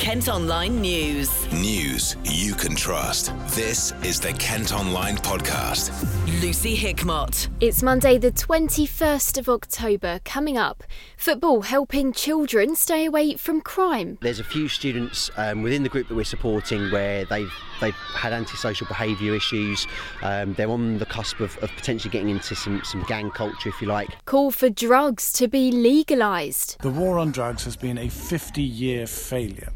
Kent Online News. News you can trust. This is the Kent Online Podcast. Lucy Hickmott. It's Monday, the 21st of October. Coming up, football helping children stay away from crime. There's a few students um, within the group that we're supporting where they've they've had antisocial behaviour issues. Um, they're on the cusp of, of potentially getting into some, some gang culture, if you like. Call for drugs to be legalised. The war on drugs has been a 50 year failure.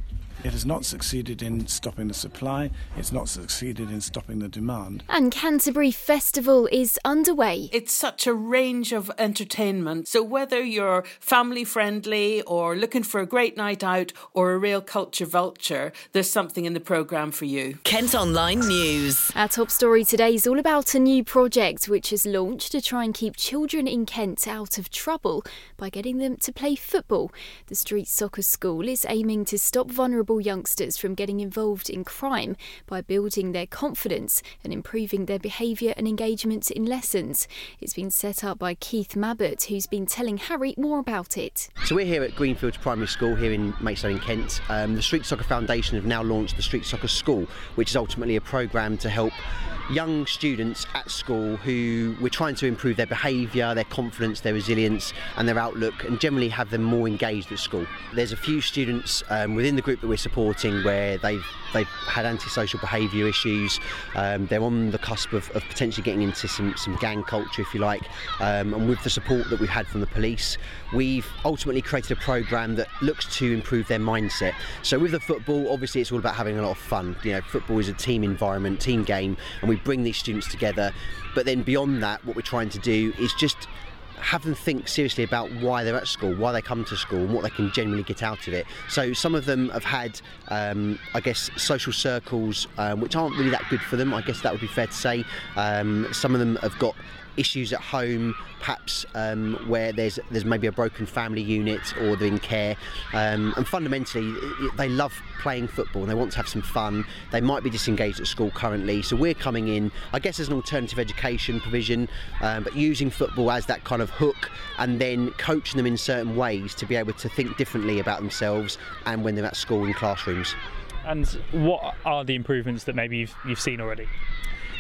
It has not succeeded in stopping the supply, it's not succeeded in stopping the demand. And Canterbury Festival is underway. It's such a range of entertainment. So, whether you're family friendly or looking for a great night out or a real culture vulture, there's something in the programme for you. Kent Online News. Our top story today is all about a new project which has launched to try and keep children in Kent out of trouble by getting them to play football. The Street Soccer School is aiming to stop vulnerable youngsters from getting involved in crime by building their confidence and improving their behaviour and engagement in lessons. It's been set up by Keith Mabbott, who's been telling Harry more about it. So we're here at Greenfields Primary School here in Maidstone in Kent. Um, the Street Soccer Foundation have now launched the Street Soccer School, which is ultimately a programme to help young students at school who we're trying to improve their behaviour, their confidence, their resilience, and their outlook, and generally have them more engaged at school. There's a few students um, within the group that we're supporting where they've they've had antisocial behaviour issues. Um, they're on the cusp of, of, potentially getting into some, some gang culture, if you like. Um, and with the support that we've had from the police, we've ultimately created a programme that looks to improve their mindset. So with the football, obviously it's all about having a lot of fun. You know, football is a team environment, team game, and we bring these students together. But then beyond that, what we're trying to do is just have them think seriously about why they're at school, why they come to school, and what they can generally get out of it. So some of them have had, um, I guess, social circles um, which aren't really that good for them. I guess that would be fair to say. Um, some of them have got issues at home, perhaps um, where there's there's maybe a broken family unit or they're in care, um, and fundamentally they love playing football and they want to have some fun. They might be disengaged at school currently, so we're coming in, I guess, as an alternative education provision, um, but using football as that kind of hook, and then coaching them in certain ways to be able to think differently about themselves and when they're at school in classrooms. And what are the improvements that maybe you've, you've seen already?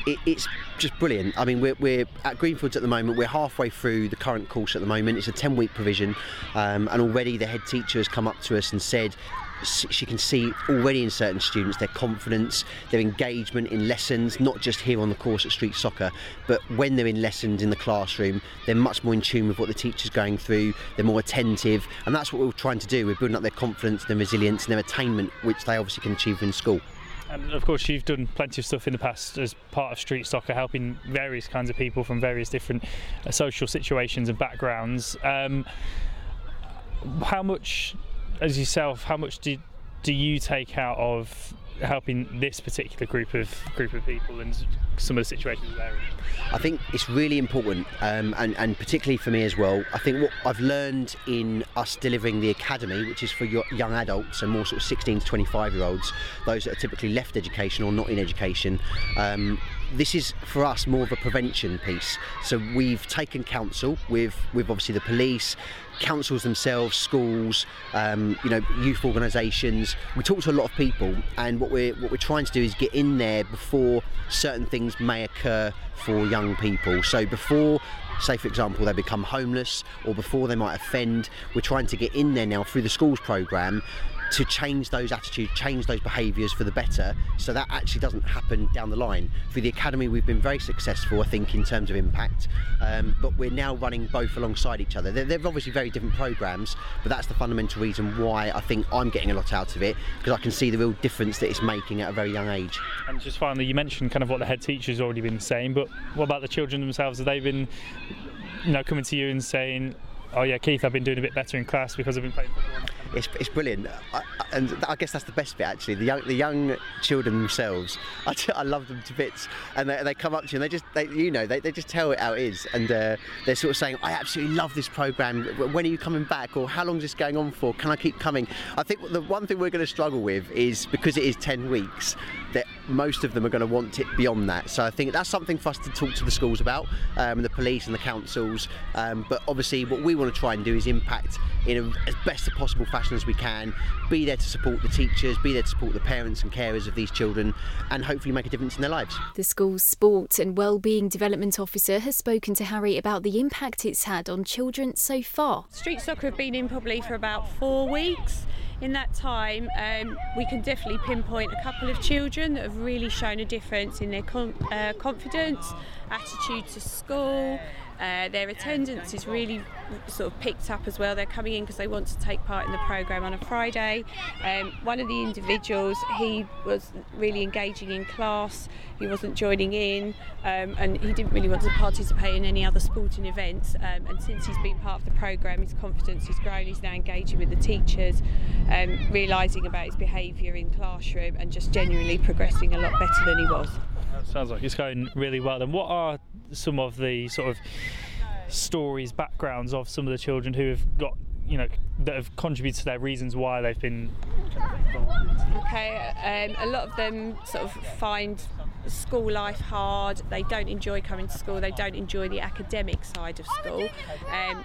It, it's just brilliant. I mean, we're, we're, at Greenfields at the moment. We're halfway through the current course at the moment. It's a 10 week provision, um, and already the head teacher has come up to us and said she can see already in certain students their confidence, their engagement in lessons, not just here on the course at Street Soccer, but when they're in lessons in the classroom, they're much more in tune with what the teacher's going through, they're more attentive, and that's what we're trying to do. We're building up their confidence, their resilience, and their attainment, which they obviously can achieve in school. And of course, you've done plenty of stuff in the past as part of Street Soccer, helping various kinds of people from various different uh, social situations and backgrounds. Um, how much, as yourself, how much do do you take out of helping this particular group of group of people and some of the situations they're in? I think it's really important, um, and, and particularly for me as well. I think what I've learned in us delivering the academy, which is for young adults and more sort of 16 to 25 year olds, those that are typically left education or not in education. Um, this is for us more of a prevention piece. So we've taken counsel with with obviously the police, councils themselves, schools, um, you know, youth organisations. We talk to a lot of people, and what we're what we're trying to do is get in there before certain things may occur for young people. So before say for example they become homeless or before they might offend we're trying to get in there now through the schools program to change those attitudes, change those behaviours for the better, so that actually doesn't happen down the line. For the academy, we've been very successful, I think, in terms of impact, um, but we're now running both alongside each other. They're, they're, obviously very different programmes, but that's the fundamental reason why I think I'm getting a lot out of it because I can see the real difference that it's making at a very young age. And just finally, you mentioned kind of what the head teacher's already been saying, but what about the children themselves? Have they been, you know, coming to you and saying, "Oh yeah, Keith, I've been doing a bit better in class because I've been playing football"? It's, it's brilliant. I, and I guess that's the best bit actually. The young, the young children themselves, I, I love them to bits. And they, they come up to you and they just, they, you know, they, they just tell it how it is. And uh, they're sort of saying, I absolutely love this programme. When are you coming back? Or how long is this going on for? Can I keep coming? I think the one thing we're going to struggle with is because it is 10 weeks, that most of them are going to want it beyond that. So I think that's something for us to talk to the schools about, um, the police and the councils. Um, but obviously, what we want to try and do is impact in a, as best a possible fashion as we can. Be there to support the teachers, be there to support the parents and carers of these children, and hopefully make a difference in their lives. The school's sport and wellbeing development officer has spoken to Harry about the impact it's had on children so far. Street soccer have been in probably for about four weeks. In that time, um, we can definitely pinpoint a couple of children that have really shown a difference in their com- uh, confidence, attitude to school. Uh, their attendance is really sort of picked up as well. They're coming in because they want to take part in the programme on a Friday. Um, one of the individuals, he was really engaging in class, he wasn't joining in, um, and he didn't really want to participate in any other sporting events. Um, and since he's been part of the programme, his confidence has grown. He's now engaging with the teachers, um, realising about his behaviour in classroom, and just genuinely progressing a lot better than he was. Sounds like it's going really well. Then, what are some of the sort of stories, backgrounds of some of the children who have got, you know, that have contributed to their reasons why they've been Okay, um, a lot of them sort of find school life hard. They don't enjoy coming to school. They don't enjoy the academic side of school. Um,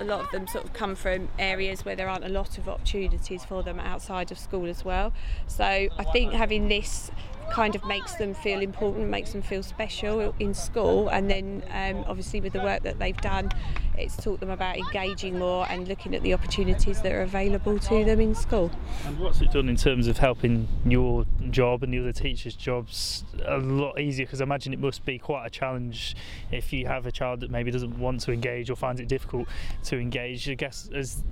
a lot of them sort of come from areas where there aren't a lot of opportunities for them outside of school as well. So I think having this kind of makes them feel important, makes them feel special in school, and then um, obviously with the work that they've done, it's taught them about engaging more and looking at the opportunities that are available to them in school. And what's it done in terms of helping your job and the other teachers' jobs a lot easier? Because I imagine it must be quite a challenge if you have a child that maybe doesn't want to engage or finds it difficult to engage. I guess as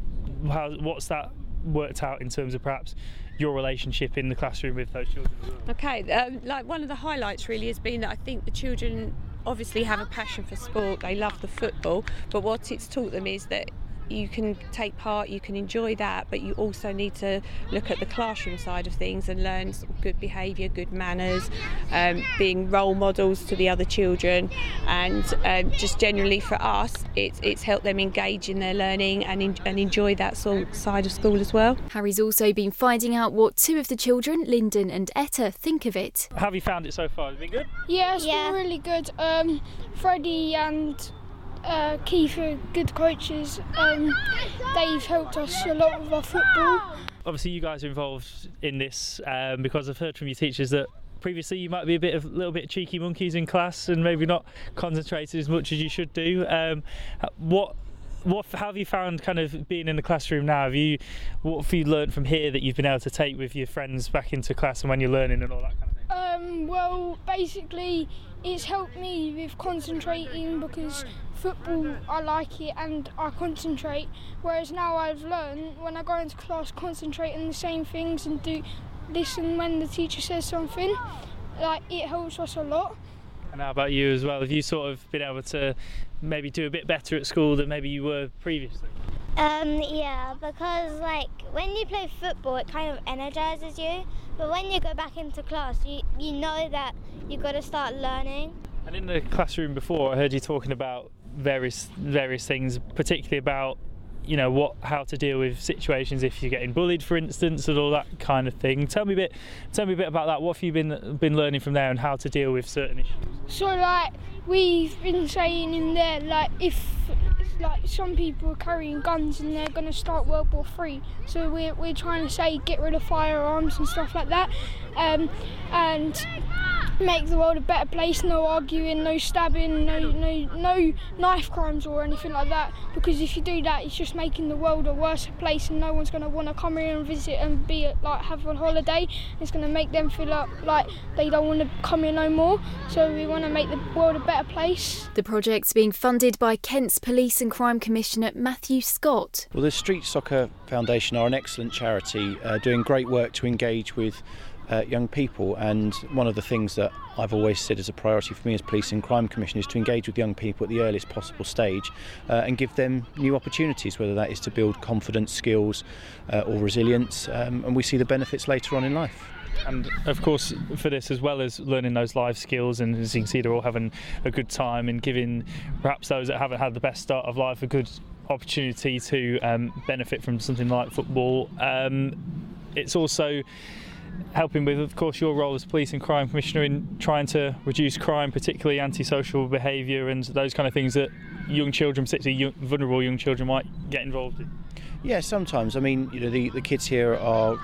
how what's that worked out in terms of perhaps your relationship in the classroom with those children well? Okay, um, like one of the highlights really has been that I think the children obviously have a passion for sport, they love the football, but what it's taught them is that you can take part, you can enjoy that, but you also need to look at the classroom side of things and learn good behaviour, good manners, um, being role models to the other children, and um, just generally for us, it's, it's helped them engage in their learning and, in, and enjoy that sort side of school as well. Harry's also been finding out what two of the children, Lyndon and Etta, think of it. How have you found it so far? Has it been good? Yeah, it's Yeah. been really good. Um, Freddie and uh, Keith are good coaches. Um, they've helped us a lot with our football. Obviously, you guys are involved in this um, because I've heard from your teachers that previously you might be a bit of little bit cheeky monkeys in class and maybe not concentrated as much as you should do. Um, what what how have you found kind of being in the classroom now? Have you what have you learned from here that you've been able to take with your friends back into class and when you're learning and all that kind of thing? Um, well, basically, it's helped me with concentrating because football I like it and I concentrate. Whereas now I've learned when I go into class, concentrate on the same things and do listen when the teacher says something. Like it helps us a lot. And how about you as well? Have you sort of been able to maybe do a bit better at school than maybe you were previously? Um, yeah, because like when you play football, it kind of energizes you. But when you go back into class, you you know that you've got to start learning. And in the classroom before, I heard you talking about various various things, particularly about you know what how to deal with situations if you're getting bullied, for instance, and all that kind of thing. Tell me a bit, tell me a bit about that. What have you been been learning from there, and how to deal with certain issues? So like we've been saying in there, like if like some people are carrying guns and they're gonna start World War Three, so we're we're trying to say get rid of firearms and stuff like that, um, and make the world a better place. No arguing, no stabbing, no no no knife crimes or anything like that. Because if you do that, it's just making the world a worse place, and no one's gonna want to come here and visit and be like have a holiday. It's gonna make them feel like, like they don't want to come here no more. So we want to make the world a better place. The project's being funded by Kent's Police and Crime Commissioner Matthew Scott. Well, the Street Soccer Foundation are an excellent charity uh, doing great work to engage with uh, young people. And one of the things that I've always said as a priority for me as Police and Crime Commissioner is to engage with young people at the earliest possible stage uh, and give them new opportunities, whether that is to build confidence, skills, uh, or resilience. Um, and we see the benefits later on in life. And of course, for this, as well as learning those life skills, and as you can see, they're all having a good time and giving perhaps those that haven't had the best start of life a good opportunity to um, benefit from something like football. Um, it's also helping with, of course, your role as police and crime commissioner in trying to reduce crime, particularly antisocial behaviour and those kind of things that young children, particularly young, vulnerable young children, might get involved in. Yeah, sometimes. I mean, you know, the, the kids here are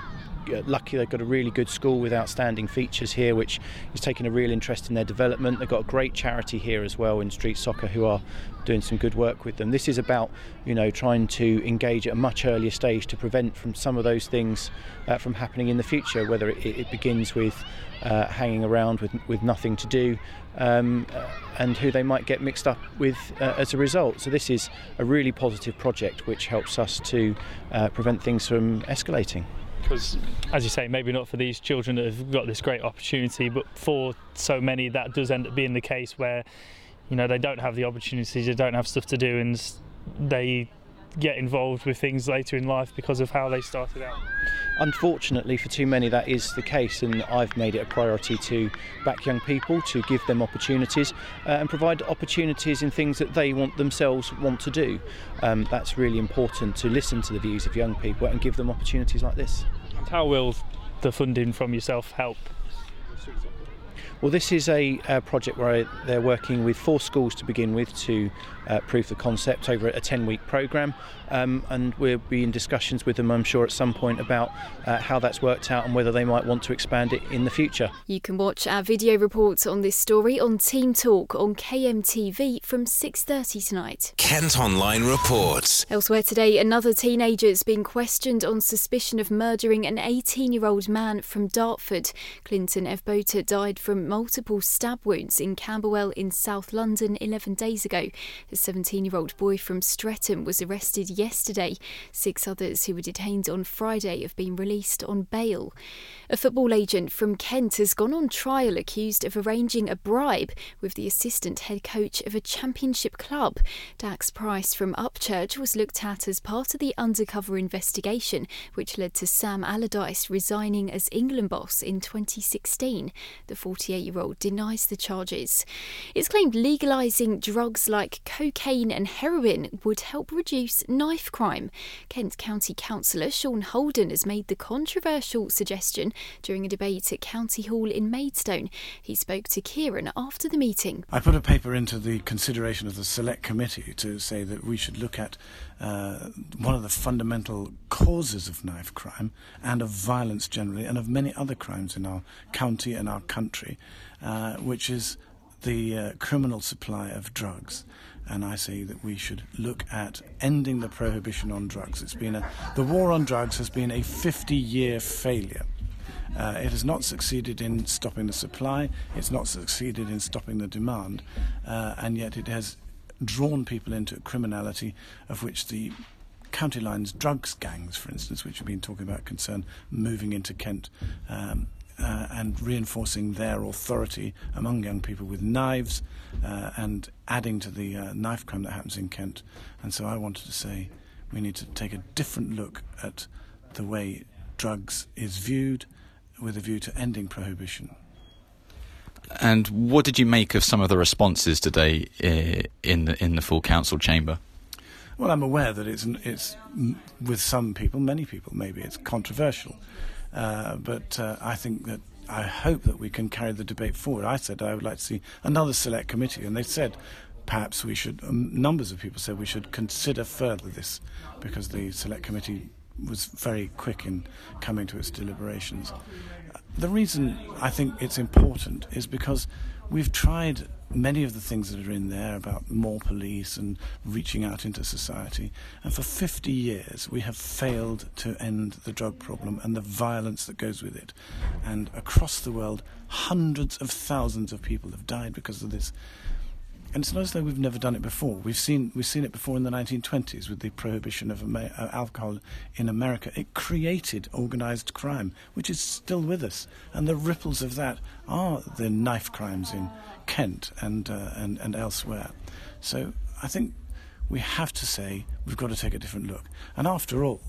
lucky they've got a really good school with outstanding features here, which is taking a real interest in their development. They've got a great charity here as well in street soccer who are doing some good work with them. This is about, you know, trying to engage at a much earlier stage to prevent from some of those things uh, from happening in the future. Whether it, it begins with uh, hanging around with with nothing to do, um, uh, and who they might get mixed up with uh, as a result. So this is a really positive project which helps us to uh, prevent things from escalating because as you say maybe not for these children that have got this great opportunity but for so many that does end up being the case where you know they don't have the opportunities they don't have stuff to do and they get involved with things later in life because of how they started out. Unfortunately for too many that is the case and I've made it a priority to back young people to give them opportunities uh, and provide opportunities in things that they want themselves want to do. Um, that's really important to listen to the views of young people and give them opportunities like this how will the funding from yourself help well, this is a, a project where I, they're working with four schools to begin with to uh, prove the concept over a 10 week programme. Um, and we'll be in discussions with them, I'm sure, at some point about uh, how that's worked out and whether they might want to expand it in the future. You can watch our video reports on this story on Team Talk on KMTV from 6:30 tonight. Kent Online reports. Elsewhere today, another teenager is being questioned on suspicion of murdering an 18-year-old man from Dartford. Clinton Evbota died from multiple stab wounds in Camberwell in South London 11 days ago. The 17 year old boy from Streatham was arrested yesterday. Six others who were detained on Friday have been released on bail. A football agent from Kent has gone on trial accused of arranging a bribe with the assistant head coach of a championship club. Dax Price from Upchurch was looked at as part of the undercover investigation, which led to Sam Allardyce resigning as England boss in 2016. The 48 year old denies the charges. It's claimed legalising drugs like cocaine and heroin would help reduce knife crime. Kent County Councillor Sean Holden has made the controversial suggestion during a debate at County Hall in Maidstone. He spoke to Kieran after the meeting. I put a paper into the consideration of the Select Committee to say that we should look at uh, one of the fundamental causes of knife crime and of violence generally, and of many other crimes in our county and our country, uh, which is the uh, criminal supply of drugs and I say that we should look at ending the prohibition on drugs. It's been a, the war on drugs has been a 50 year failure. Uh, it has not succeeded in stopping the supply, it's not succeeded in stopping the demand, uh, and yet it has drawn people into criminality of which the county lines drugs gangs, for instance, which we've been talking about, concern moving into Kent. Um, uh, and reinforcing their authority among young people with knives uh, and adding to the uh, knife crime that happens in Kent. And so I wanted to say we need to take a different look at the way drugs is viewed with a view to ending prohibition. And what did you make of some of the responses today uh, in the in the full council chamber? Well, I'm aware that it's it's with some people, many people, maybe it's controversial. Uh, but uh, I think that I hope that we can carry the debate forward. I said I would like to see another select committee, and they said perhaps we should. Um, numbers of people said we should consider further this because the select committee was very quick in coming to its deliberations. The reason I think it's important is because we've tried many of the things that are in there about more police and reaching out into society. And for 50 years, we have failed to end the drug problem and the violence that goes with it. And across the world, hundreds of thousands of people have died because of this. And it's not as though we've never done it before. We've seen we've seen it before in the 1920s with the prohibition of uh, alcohol in America. It created organised crime, which is still with us, and the ripples of that are the knife crimes in Kent and uh, and and elsewhere. So I think we have to say we've got to take a different look. And after all,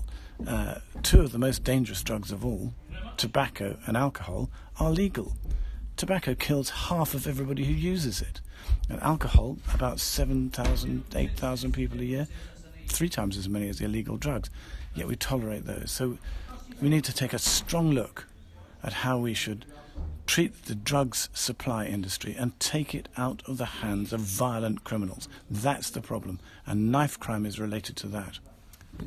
uh, two of the most dangerous drugs of all, tobacco and alcohol, are legal. Tobacco kills half of everybody who uses it. And alcohol, about 7,000, 8,000 people a year, three times as many as illegal drugs. Yet we tolerate those. So we need to take a strong look at how we should treat the drugs supply industry and take it out of the hands of violent criminals. That's the problem, and knife crime is related to that.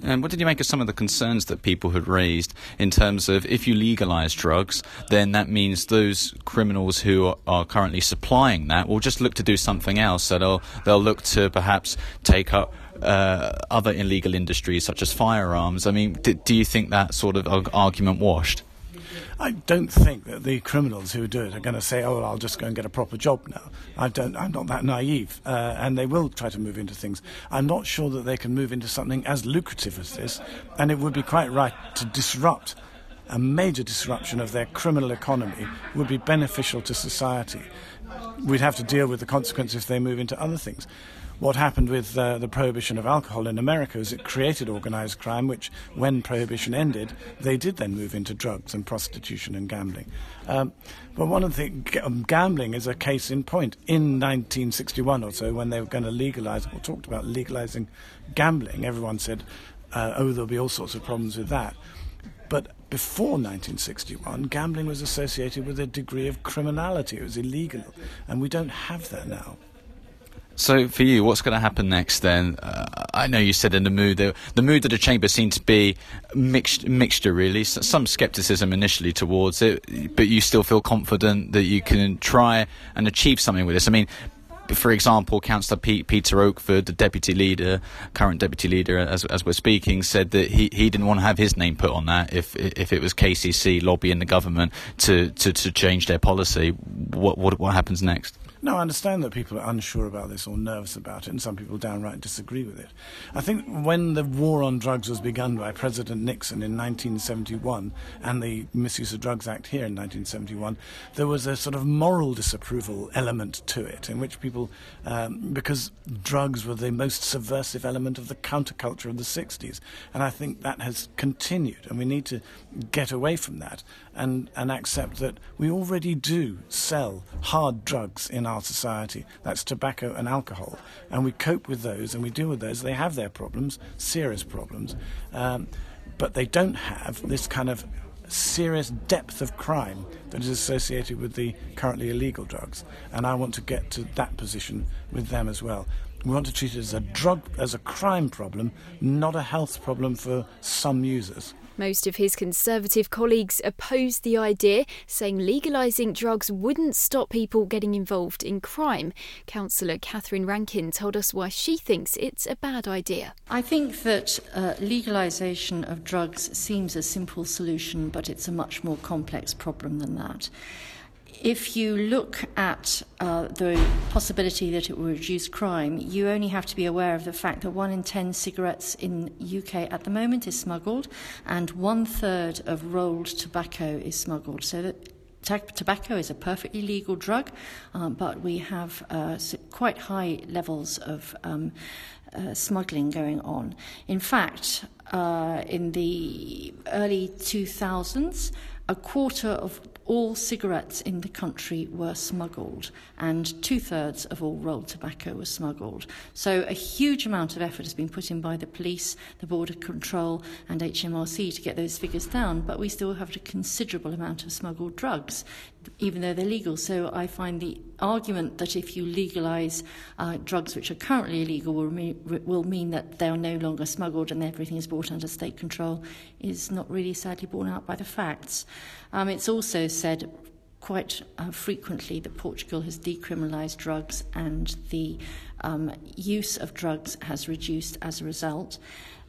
And what did you make of some of the concerns that people had raised in terms of if you legalise drugs, then that means those criminals who are currently supplying that will just look to do something else. So they'll they'll look to perhaps take up uh, other illegal industries such as firearms. I mean, do you think that sort of argument washed? I don't think that the criminals who do it are going to say, "Oh, well, I'll just go and get a proper job now." I don't. I'm not that naive, uh, and they will try to move into things. I'm not sure that they can move into something as lucrative as this, and it would be quite right to disrupt. A major disruption of their criminal economy would be beneficial to society. We'd have to deal with the consequences if they move into other things what happened with uh, the prohibition of alcohol in America is it created organized crime, which, when prohibition ended, they did then move into drugs and prostitution and gambling. Um, but one of the um, gambling is a case in point. In 1961 or so, when they were going to legalize or talked about legalizing gambling, everyone said, uh, "Oh, there'll be all sorts of problems with that." But before 1961, gambling was associated with a degree of criminality. It was illegal, and we don't have that now. So for you, what's going to happen next then? Uh, I know you said in the mood that the mood of the chamber seemed to be mixed, mixture really. Some scepticism initially towards it, but you still feel confident that you can try and achieve something with this. I mean, for example, Councillor Peter Oakford, the deputy leader, current deputy leader, as, as we're speaking, said that he, he didn't want to have his name put on that if if it was KCC lobbying the government to, to, to change their policy. What, what what happens next? No, I understand that people are unsure about this or nervous about it, and some people downright disagree with it. I think when the war on drugs was begun by President Nixon in 1971 and the Misuse of Drugs Act here in 1971, there was a sort of moral disapproval element to it, in which people, um, because drugs were the most subversive element of the counterculture of the 60s, and I think that has continued, and we need to get away from that and, and accept that we already do sell hard drugs in our society. That's tobacco and alcohol. And we cope with those and we deal with those. They have their problems, serious problems, um, but they don't have this kind of serious depth of crime that is associated with the currently illegal drugs. And I want to get to that position with them as well. We want to treat it as a drug, as a crime problem, not a health problem for some users. Most of his Conservative colleagues opposed the idea, saying legalising drugs wouldn't stop people getting involved in crime. Councillor Catherine Rankin told us why she thinks it's a bad idea. I think that uh, legalisation of drugs seems a simple solution, but it's a much more complex problem than that. If you look at uh, the possibility that it will reduce crime, you only have to be aware of the fact that one in ten cigarettes in UK at the moment is smuggled, and one third of rolled tobacco is smuggled. So that tobacco is a perfectly legal drug, um, but we have uh, quite high levels of um, uh, smuggling going on. In fact, uh, in the early 2000s, a quarter of all cigarettes in the country were smuggled, and two thirds of all rolled tobacco was smuggled. So, a huge amount of effort has been put in by the police, the Border Control, and HMRC to get those figures down, but we still have a considerable amount of smuggled drugs, even though they're legal. So, I find the argument that if you legalise uh, drugs which are currently illegal will, me- will mean that they are no longer smuggled and everything is brought under state control is not really sadly borne out by the facts. Um, it's also said quite uh, frequently that Portugal has decriminalised drugs and the um, use of drugs has reduced as a result.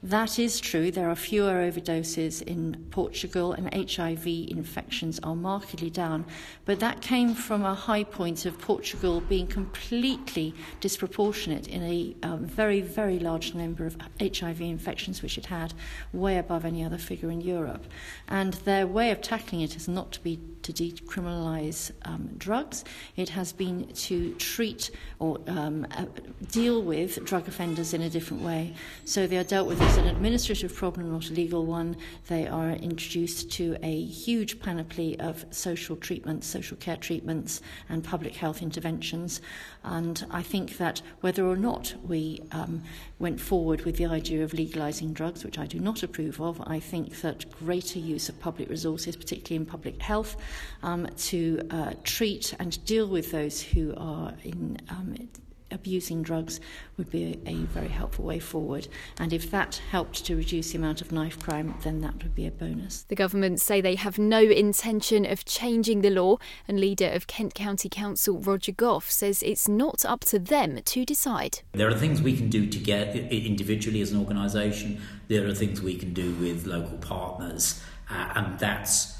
That is true. There are fewer overdoses in Portugal, and HIV infections are markedly down. But that came from a high point of Portugal being completely disproportionate in a um, very, very large number of HIV infections, which it had, way above any other figure in Europe. And their way of tackling it is not to be to decriminalise um, drugs. It has been to treat or um, uh, deal with drug offenders in a different way. So they are dealt with is an administrative problem, not a legal one. They are introduced to a huge panoply of social treatments, social care treatments, and public health interventions. And I think that whether or not we um, went forward with the idea of legalising drugs, which I do not approve of, I think that greater use of public resources, particularly in public health, um, to uh, treat and deal with those who are in um, abusing drugs would be a, a, very helpful way forward. And if that helped to reduce the amount of knife crime, then that would be a bonus. The government say they have no intention of changing the law, and leader of Kent County Council Roger Gough says it's not up to them to decide. There are things we can do together individually as an organisation. There are things we can do with local partners, uh, and that's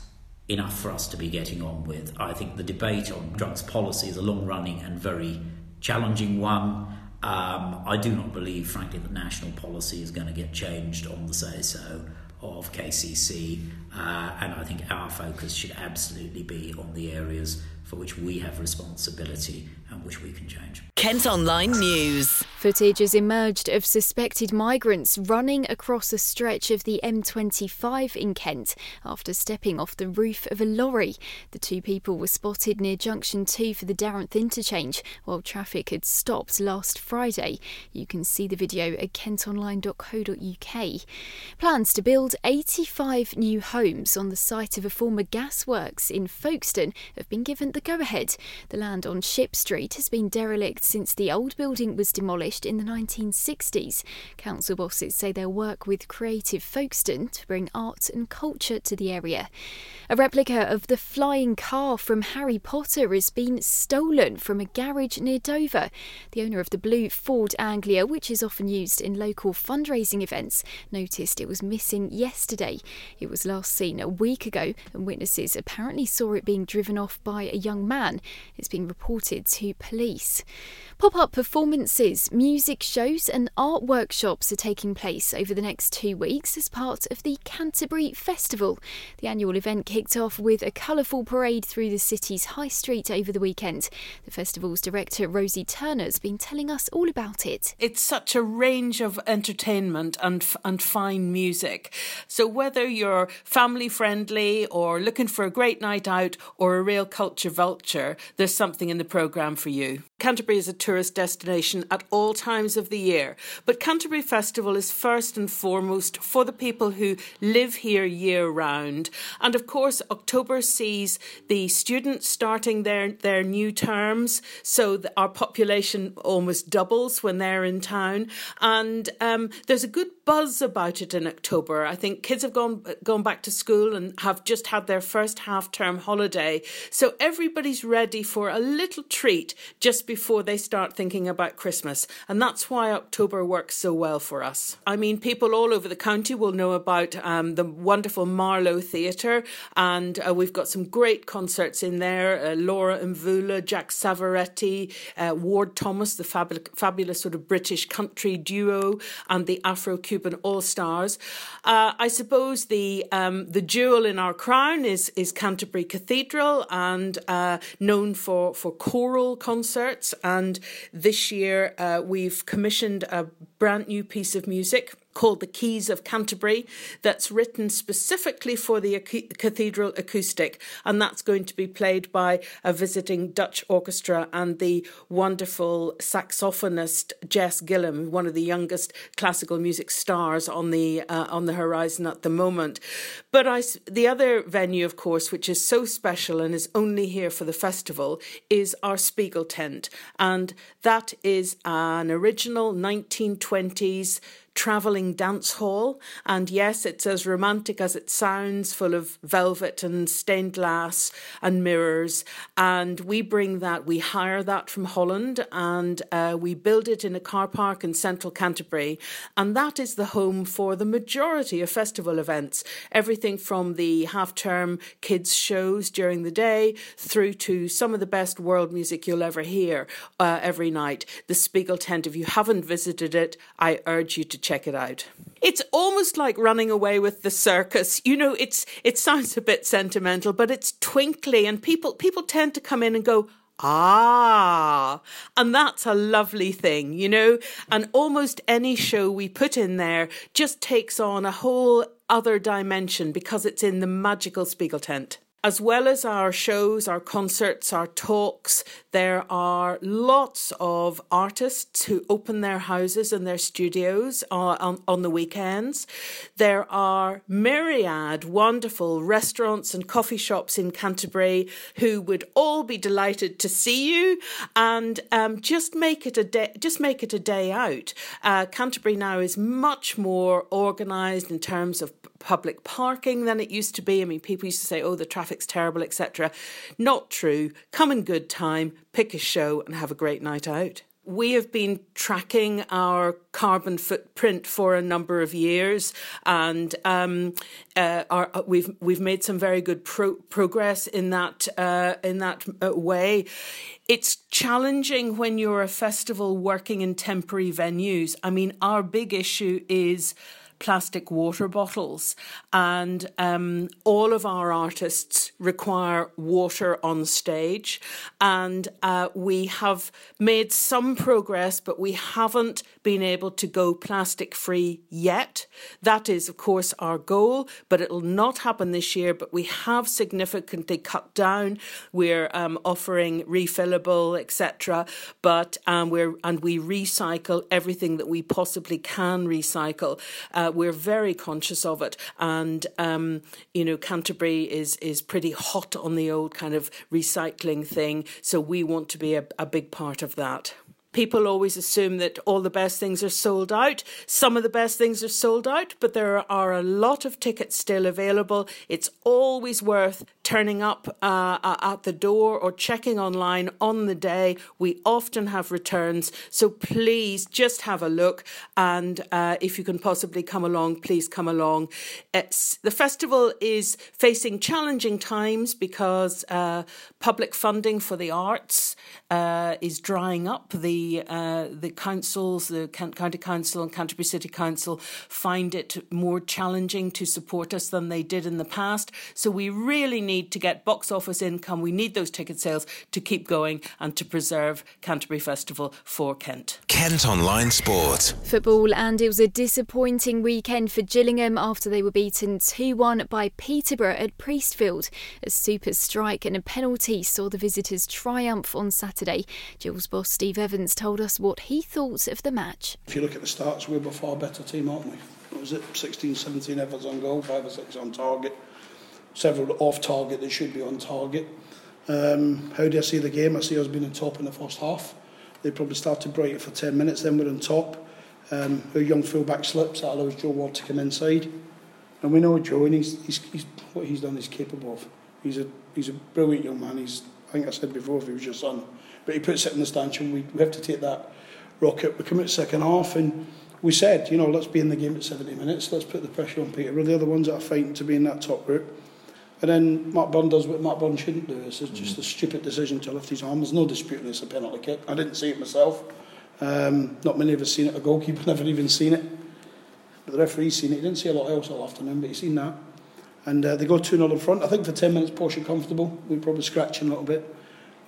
enough for us to be getting on with. I think the debate on drugs policy is a long running and very challenging one. Um, I do not believe, frankly, that national policy is going to get changed on the say so of KCC, uh, and I think our focus should absolutely be on the areas for which we have responsibility and which we can change. Kent Online News. Footage has emerged of suspected migrants running across a stretch of the M25 in Kent after stepping off the roof of a lorry. The two people were spotted near Junction 2 for the Darenth interchange while traffic had stopped last Friday. You can see the video at kentonline.co.uk. Plans to build 85 new homes on the site of a former gasworks in Folkestone have been given the go ahead. The land on Ship Street has been derelict since the old building was demolished in the 1960s. Council bosses say they'll work with Creative Folkestone to bring art and culture to the area. A replica of the flying car from Harry Potter has been stolen from a garage near Dover. The owner of the blue Ford Anglia, which is often used in local fundraising events, noticed it was missing yesterday. It was last seen a week ago, and witnesses apparently saw it being driven off by a young man. It's been reported to police. Pop up performances, music shows, and art workshops are taking place over the next two weeks as part of the Canterbury Festival. The annual event kicked off with a colourful parade through the city's high street over the weekend. The festival's director, Rosie Turner, has been telling us all about it. It's such a range of entertainment and, and fine music. So, whether you're family friendly or looking for a great night out or a real culture vulture, there's something in the programme for you. Canterbury is a tourist destination at all times of the year, but Canterbury Festival is first and foremost for the people who live here year round. And of course, October sees the students starting their, their new terms, so our population almost doubles when they're in town. And um, there's a good buzz about it in October. I think kids have gone gone back to school and have just had their first half term holiday. So everybody's ready for a little treat just before they start thinking about Christmas. And that's why October works so well for us. I mean, people all over the county will know about um, the wonderful Marlowe Theatre, and uh, we've got some great concerts in there. Uh, Laura Mvula, Jack Savoretti, uh, Ward Thomas, the fabulous, fabulous sort of British country duo, and the Afro Cuban All Stars. Uh, I suppose the um, the jewel in our crown is is Canterbury Cathedral, and uh, known for for choral concerts. And this year uh, we've commissioned a brand new piece of music called The Keys of Canterbury that's written specifically for the cathedral acoustic, and that's going to be played by a visiting Dutch orchestra and the wonderful saxophonist Jess Gillam, one of the youngest classical music stars on the uh, on the horizon at the moment. But I, the other venue, of course, which is so special and is only here for the festival, is our Spiegel tent, and that is an original 1920s travelling dance hall. And yes, it's as romantic as it sounds, full of velvet and stained glass and mirrors. And we bring that, we hire that from Holland and uh, we build it in a car park in central Canterbury. And that is the home for the majority of festival events. Everything from the half term kids' shows during the day through to some of the best world music you'll ever hear uh, every night. The Spiegel tent, if you haven't visited it, I urge you to check it out. It's almost like running away with the circus. You know, it's it sounds a bit sentimental, but it's twinkly and people people tend to come in and go, Ah, and that's a lovely thing, you know. And almost any show we put in there just takes on a whole other dimension because it's in the magical Spiegel tent. As well as our shows, our concerts, our talks, there are lots of artists who open their houses and their studios uh, on, on the weekends. There are myriad wonderful restaurants and coffee shops in Canterbury who would all be delighted to see you and um, just make it a day. Just make it a day out. Uh, Canterbury now is much more organised in terms of public parking than it used to be. I mean, people used to say, "Oh, the traffic's terrible," etc. Not true. Come in good time, pick a show, and have a great night out. We have been tracking our carbon footprint for a number of years, and um, uh, our, uh, we've we've made some very good pro- progress in that uh, in that uh, way. It's challenging when you're a festival working in temporary venues. I mean, our big issue is plastic water bottles. And um, all of our artists require water on stage. And uh, we have made some progress, but we haven't been able to go plastic free yet. That is, of course, our goal, but it'll not happen this year. But we have significantly cut down. We're um, offering refillable, etc. But um, we're and we recycle everything that we possibly can recycle. Uh, we're very conscious of it, and um, you know Canterbury is is pretty hot on the old kind of recycling thing, so we want to be a, a big part of that people always assume that all the best things are sold out. Some of the best things are sold out, but there are a lot of tickets still available. It's always worth turning up uh, at the door or checking online on the day. We often have returns, so please just have a look. And uh, if you can possibly come along, please come along. It's, the festival is facing challenging times because uh, public funding for the arts uh, is drying up. The uh, the councils, the county council and Canterbury City Council, find it more challenging to support us than they did in the past. So we really need to get box office income. We need those ticket sales to keep going and to preserve Canterbury Festival for Kent. Kent Online Sport. Football, and it was a disappointing weekend for Gillingham after they were beaten 2 1 by Peterborough at Priestfield. A super strike and a penalty saw the visitors triumph on Saturday. Gills' boss Steve Evans told us what he thought of the match. If you look at the stats, we're a far better team, aren't we? What was it? 16, 17 efforts on goal, 5 or 6 on target, several off target that should be on target. Um, how do I see the game? I see us being on top in the first half. They probably started bright for 10 minutes, then we're on top. Um, our young fullback slips, that allows Joe Ward to come inside. And we know Joe, and he's, he's, he's, what he's done is capable of. He's a, he's a brilliant young man. He's, I think I said before, if he was your son, but he puts it in the stanchion. We, we have to take that rocket. We come out second half and we said, you know, let's be in the game at 70 minutes. Let's put the pressure on Peter. We're the other ones that are fighting to be in that top group. And then Mark Byrne does what Mark Byrne shouldn't do. It's just a stupid decision to lift his arm. There's no disputing it's a penalty kick. I didn't see it myself. Um, not many of us seen it. A goalkeeper never even seen it. But the referee's seen it. He didn't see a lot else all afternoon, but he's seen that. And uh, they go 2 0 in front. I think for 10 minutes, Posh comfortable. We probably scratching a little bit.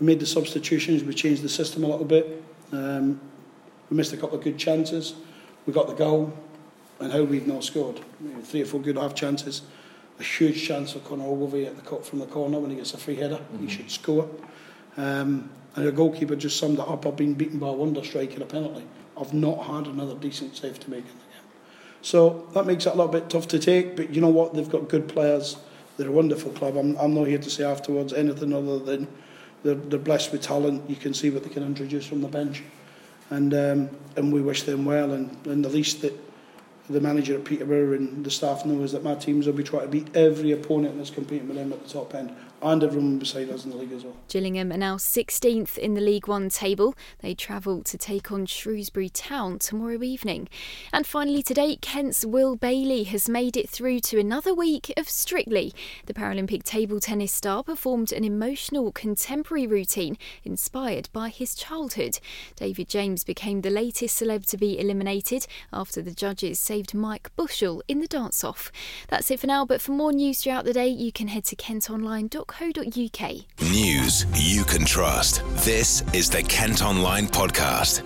We made the substitutions, we changed the system a little bit. Um, we missed a couple of good chances. We got the goal, and how we've not scored. Three or four good half chances. A huge chance for Conor Ogilvie at the cut from the corner when he gets a free header. Mm-hmm. He should score. Um, and the goalkeeper just summed it up. I've been beaten by a wonder strike and a penalty. I've not had another decent save to make in the game. So that makes it a little bit tough to take, but you know what? They've got good players. They're a wonderful club. I'm, I'm not here to say afterwards anything other than they're, they're blessed with talent. You can see what they can introduce from the bench, and um, and we wish them well. And, and the least that the manager at Peterborough and the staff know is that my teams will be trying to beat every opponent that's competing with them at the top end and everyone beside us in the league as well. Gillingham are now 16th in the League One table. They travel to take on Shrewsbury Town tomorrow evening. And finally today, Kent's Will Bayley has made it through to another week of Strictly. The Paralympic table tennis star performed an emotional contemporary routine inspired by his childhood. David James became the latest celeb to be eliminated after the judges said saved Mike Bushell in the dance off. That's it for now, but for more news throughout the day, you can head to kentonline.co.uk. News you can trust. This is the Kent Online Podcast.